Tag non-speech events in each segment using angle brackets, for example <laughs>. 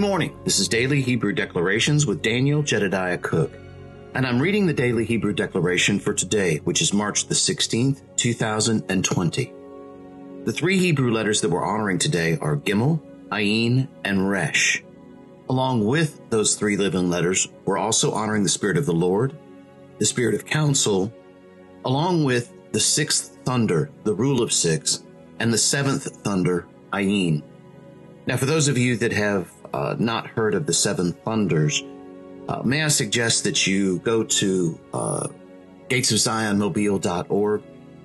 morning. This is Daily Hebrew Declarations with Daniel Jedediah Cook. And I'm reading the Daily Hebrew Declaration for today, which is March the 16th, 2020. The three Hebrew letters that we're honoring today are Gimel, Ayin, and Resh. Along with those three living letters, we're also honoring the Spirit of the Lord, the Spirit of Counsel, along with the sixth thunder, the rule of six, and the seventh thunder, Ayin. Now, for those of you that have uh, not heard of the seven thunders, uh, may I suggest that you go to uh, gatesofzionmobile.org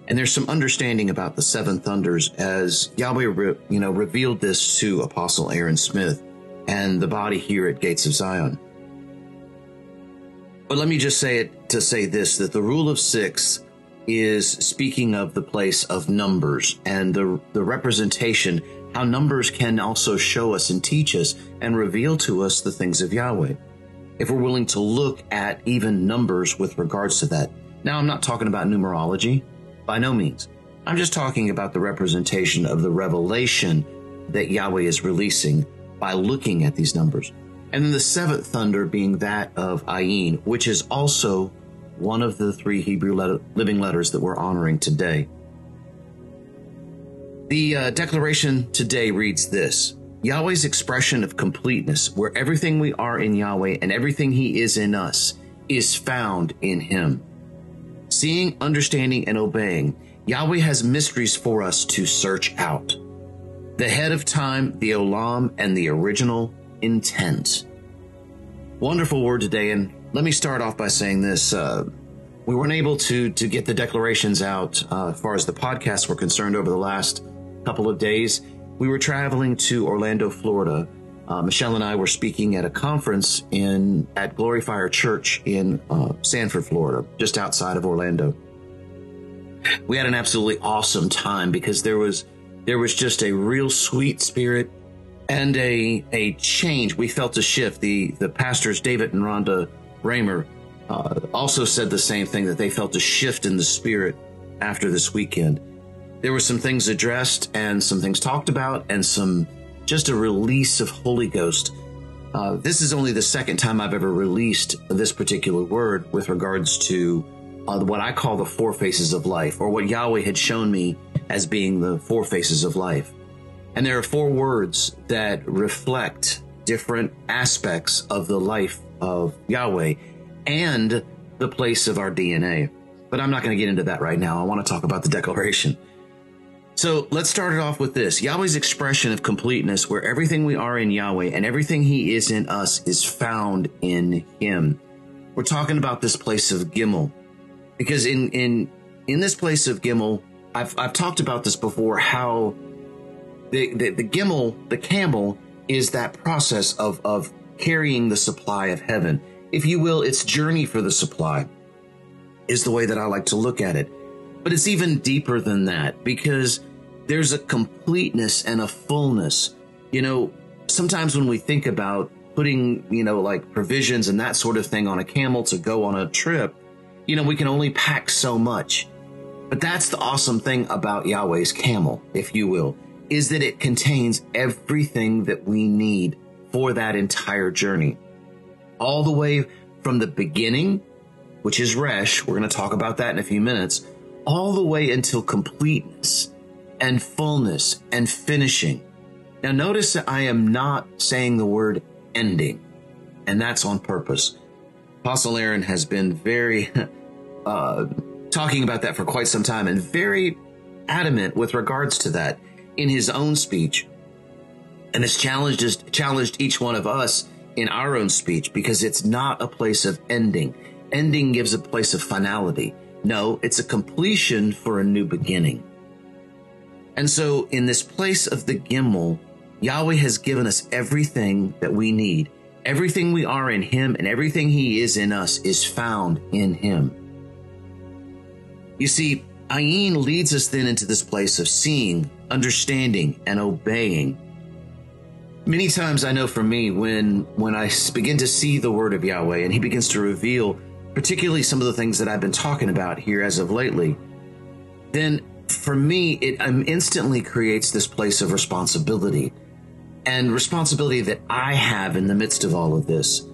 and there's some understanding about the seven thunders as Yahweh, re- you know, revealed this to Apostle Aaron Smith and the body here at Gates of Zion. But let me just say it to say this, that the rule of six is speaking of the place of numbers and the, the representation, how numbers can also show us and teach us and reveal to us the things of Yahweh. If we're willing to look at even numbers with regards to that. Now, I'm not talking about numerology by no means. I'm just talking about the representation of the revelation that Yahweh is releasing by looking at these numbers. And then the seventh thunder being that of Ayin, which is also one of the three Hebrew letter, living letters that we're honoring today. The uh, declaration today reads this Yahweh's expression of completeness, where everything we are in Yahweh and everything He is in us, is found in Him. Seeing, understanding, and obeying, Yahweh has mysteries for us to search out. The head of time, the Olam, and the original intent. Wonderful word today, and let me start off by saying this. Uh, we weren't able to to get the declarations out uh, as far as the podcasts were concerned over the last couple of days. We were traveling to Orlando, Florida. Uh, Michelle and I were speaking at a conference in at Glory Fire Church in uh, Sanford, Florida, just outside of Orlando. We had an absolutely awesome time because there was there was just a real sweet spirit and a a change. We felt a shift. The the pastors David and Rhonda Raymer uh, also said the same thing that they felt a shift in the spirit after this weekend. There were some things addressed and some things talked about and some just a release of Holy Ghost. Uh, this is only the second time I've ever released this particular word with regards to uh, what I call the four faces of life, or what Yahweh had shown me as being the four faces of life. And there are four words that reflect different aspects of the life of Yahweh and the place of our DNA. But I'm not going to get into that right now. I want to talk about the declaration. So let's start it off with this Yahweh's expression of completeness, where everything we are in Yahweh and everything He is in us is found in Him. We're talking about this place of Gimel, because in in in this place of Gimel, I've I've talked about this before. How the the, the Gimel, the camel, is that process of of carrying the supply of heaven. If you will, its journey for the supply is the way that I like to look at it. But it's even deeper than that because there's a completeness and a fullness. You know, sometimes when we think about putting, you know, like provisions and that sort of thing on a camel to go on a trip, you know, we can only pack so much. But that's the awesome thing about Yahweh's camel, if you will, is that it contains everything that we need for that entire journey. All the way from the beginning, which is Resh, we're going to talk about that in a few minutes, all the way until completeness and fullness and finishing. Now, notice that I am not saying the word ending, and that's on purpose. Apostle Aaron has been very <laughs> uh, talking about that for quite some time and very adamant with regards to that in his own speech and has challenged challenged each one of us in our own speech because it's not a place of ending. Ending gives a place of finality. No, it's a completion for a new beginning. And so in this place of the Gimel, Yahweh has given us everything that we need. Everything we are in Him and everything He is in us is found in Him. You see, Ayin leads us then into this place of seeing, understanding, and obeying Many times I know for me, when when I begin to see the word of Yahweh and He begins to reveal, particularly some of the things that I've been talking about here as of lately, then for me it um, instantly creates this place of responsibility. and responsibility that I have in the midst of all of this.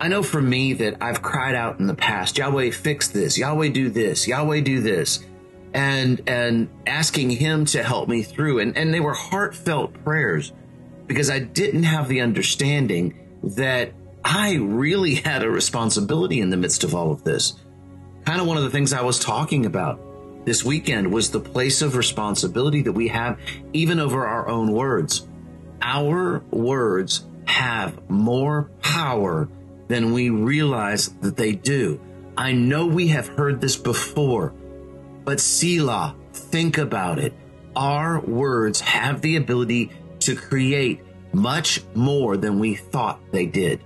I know for me that I've cried out in the past, Yahweh, fix this, Yahweh, do this, Yahweh, do this, and and asking Him to help me through. And, and they were heartfelt prayers because I didn't have the understanding that I really had a responsibility in the midst of all of this. Kind of one of the things I was talking about this weekend was the place of responsibility that we have even over our own words. Our words have more power than we realize that they do. I know we have heard this before, but Selah, think about it. Our words have the ability to create much more than we thought they did.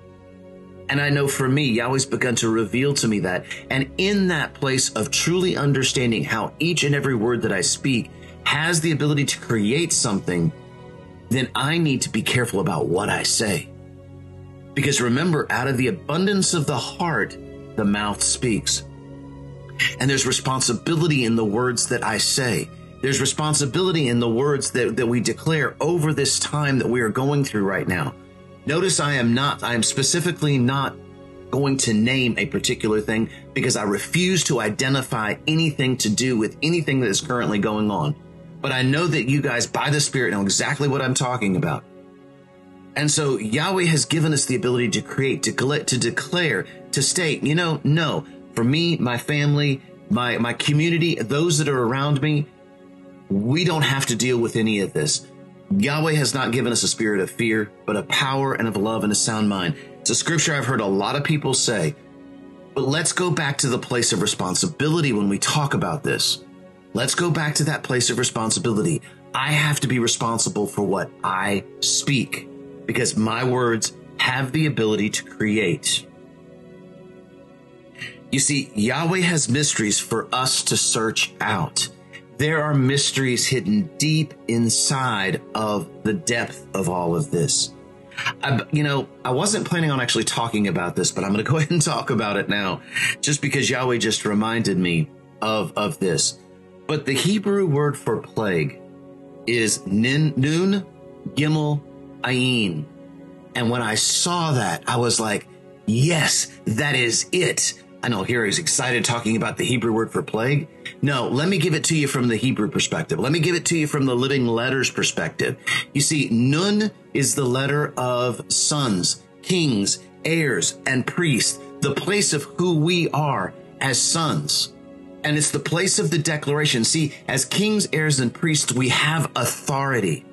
And I know for me, Yahweh's begun to reveal to me that. And in that place of truly understanding how each and every word that I speak has the ability to create something, then I need to be careful about what I say. Because remember, out of the abundance of the heart, the mouth speaks. And there's responsibility in the words that I say. There's responsibility in the words that, that we declare over this time that we are going through right now. Notice I am not, I am specifically not going to name a particular thing because I refuse to identify anything to do with anything that is currently going on. But I know that you guys, by the Spirit, know exactly what I'm talking about. And so Yahweh has given us the ability to create, to, to declare, to state, you know, no, for me, my family, my, my community, those that are around me, we don't have to deal with any of this. Yahweh has not given us a spirit of fear, but of power and of love and a sound mind. It's a scripture I've heard a lot of people say. But let's go back to the place of responsibility when we talk about this. Let's go back to that place of responsibility. I have to be responsible for what I speak because my words have the ability to create. You see, Yahweh has mysteries for us to search out. There are mysteries hidden deep inside of the depth of all of this. I, you know, I wasn't planning on actually talking about this, but I'm going <laughs> to go ahead and talk about it now, just because Yahweh just reminded me of of this. But the Hebrew word for plague is nin, nun, gimel, ayin, and when I saw that, I was like, yes, that is it. I know here he's excited talking about the Hebrew word for plague. No, let me give it to you from the Hebrew perspective. Let me give it to you from the living letters perspective. You see, Nun is the letter of sons, kings, heirs, and priests, the place of who we are as sons. And it's the place of the declaration. See, as kings, heirs, and priests, we have authority.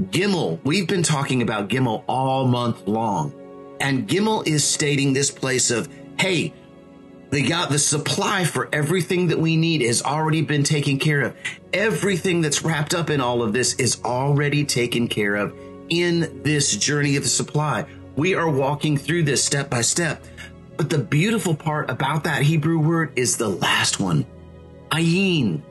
Gimel, we've been talking about Gimel all month long. And Gimel is stating this place of, hey, the got the supply for everything that we need has already been taken care of. Everything that's wrapped up in all of this is already taken care of in this journey of the supply. We are walking through this step by step. But the beautiful part about that Hebrew word is the last one. Ayin.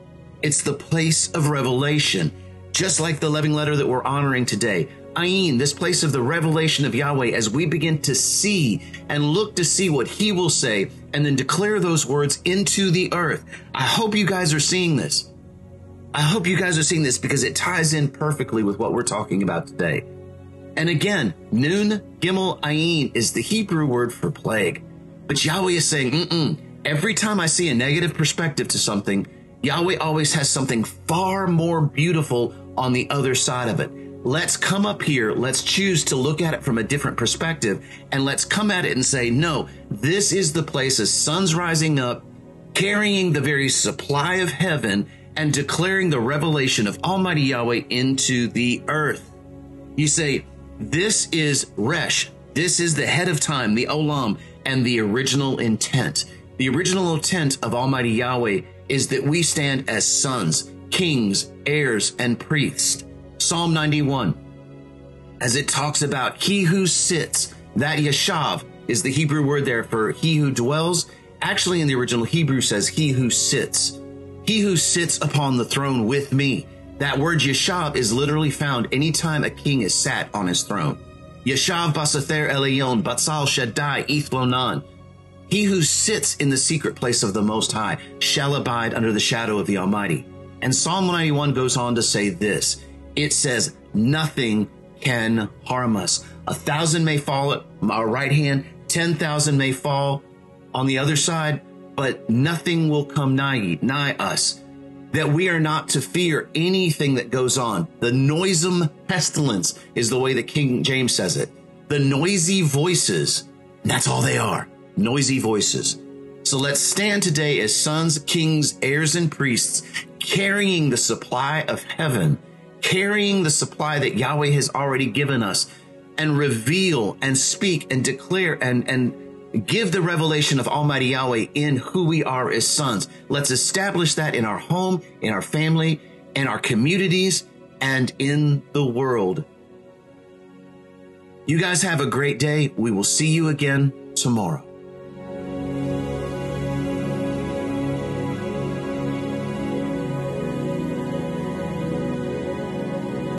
It's the place of revelation. Just like the living letter that we're honoring today. Ayin, this place of the revelation of Yahweh as we begin to see and look to see what he will say and then declare those words into the earth. I hope you guys are seeing this. I hope you guys are seeing this because it ties in perfectly with what we're talking about today. And again, Nun Gimel Ayin is the Hebrew word for plague. But Yahweh is saying, every time I see a negative perspective to something, Yahweh always has something far more beautiful on the other side of it. Let's come up here. Let's choose to look at it from a different perspective and let's come at it and say, no, this is the place as sons rising up, carrying the very supply of heaven and declaring the revelation of Almighty Yahweh into the earth. You say, this is Resh. This is the head of time, the Olam, and the original intent. The original intent of Almighty Yahweh is that we stand as sons, kings, heirs, and priests. Psalm 91, as it talks about he who sits, that yashav is the Hebrew word there for he who dwells. Actually, in the original Hebrew says he who sits. He who sits upon the throne with me. That word yashav is literally found anytime a king is sat on his throne. Yashav Basather Elyon, Batsal Shaddai, Ethlonan. He who sits in the secret place of the Most High shall abide under the shadow of the Almighty. And Psalm 91 goes on to say this it says, Nothing can harm us. A thousand may fall at our right hand, 10,000 may fall on the other side, but nothing will come nigh, nigh us. That we are not to fear anything that goes on. The noisome pestilence is the way that King James says it. The noisy voices, that's all they are. Noisy voices. So let's stand today as sons, kings, heirs, and priests, carrying the supply of heaven, carrying the supply that Yahweh has already given us, and reveal and speak and declare and, and give the revelation of Almighty Yahweh in who we are as sons. Let's establish that in our home, in our family, in our communities, and in the world. You guys have a great day. We will see you again tomorrow.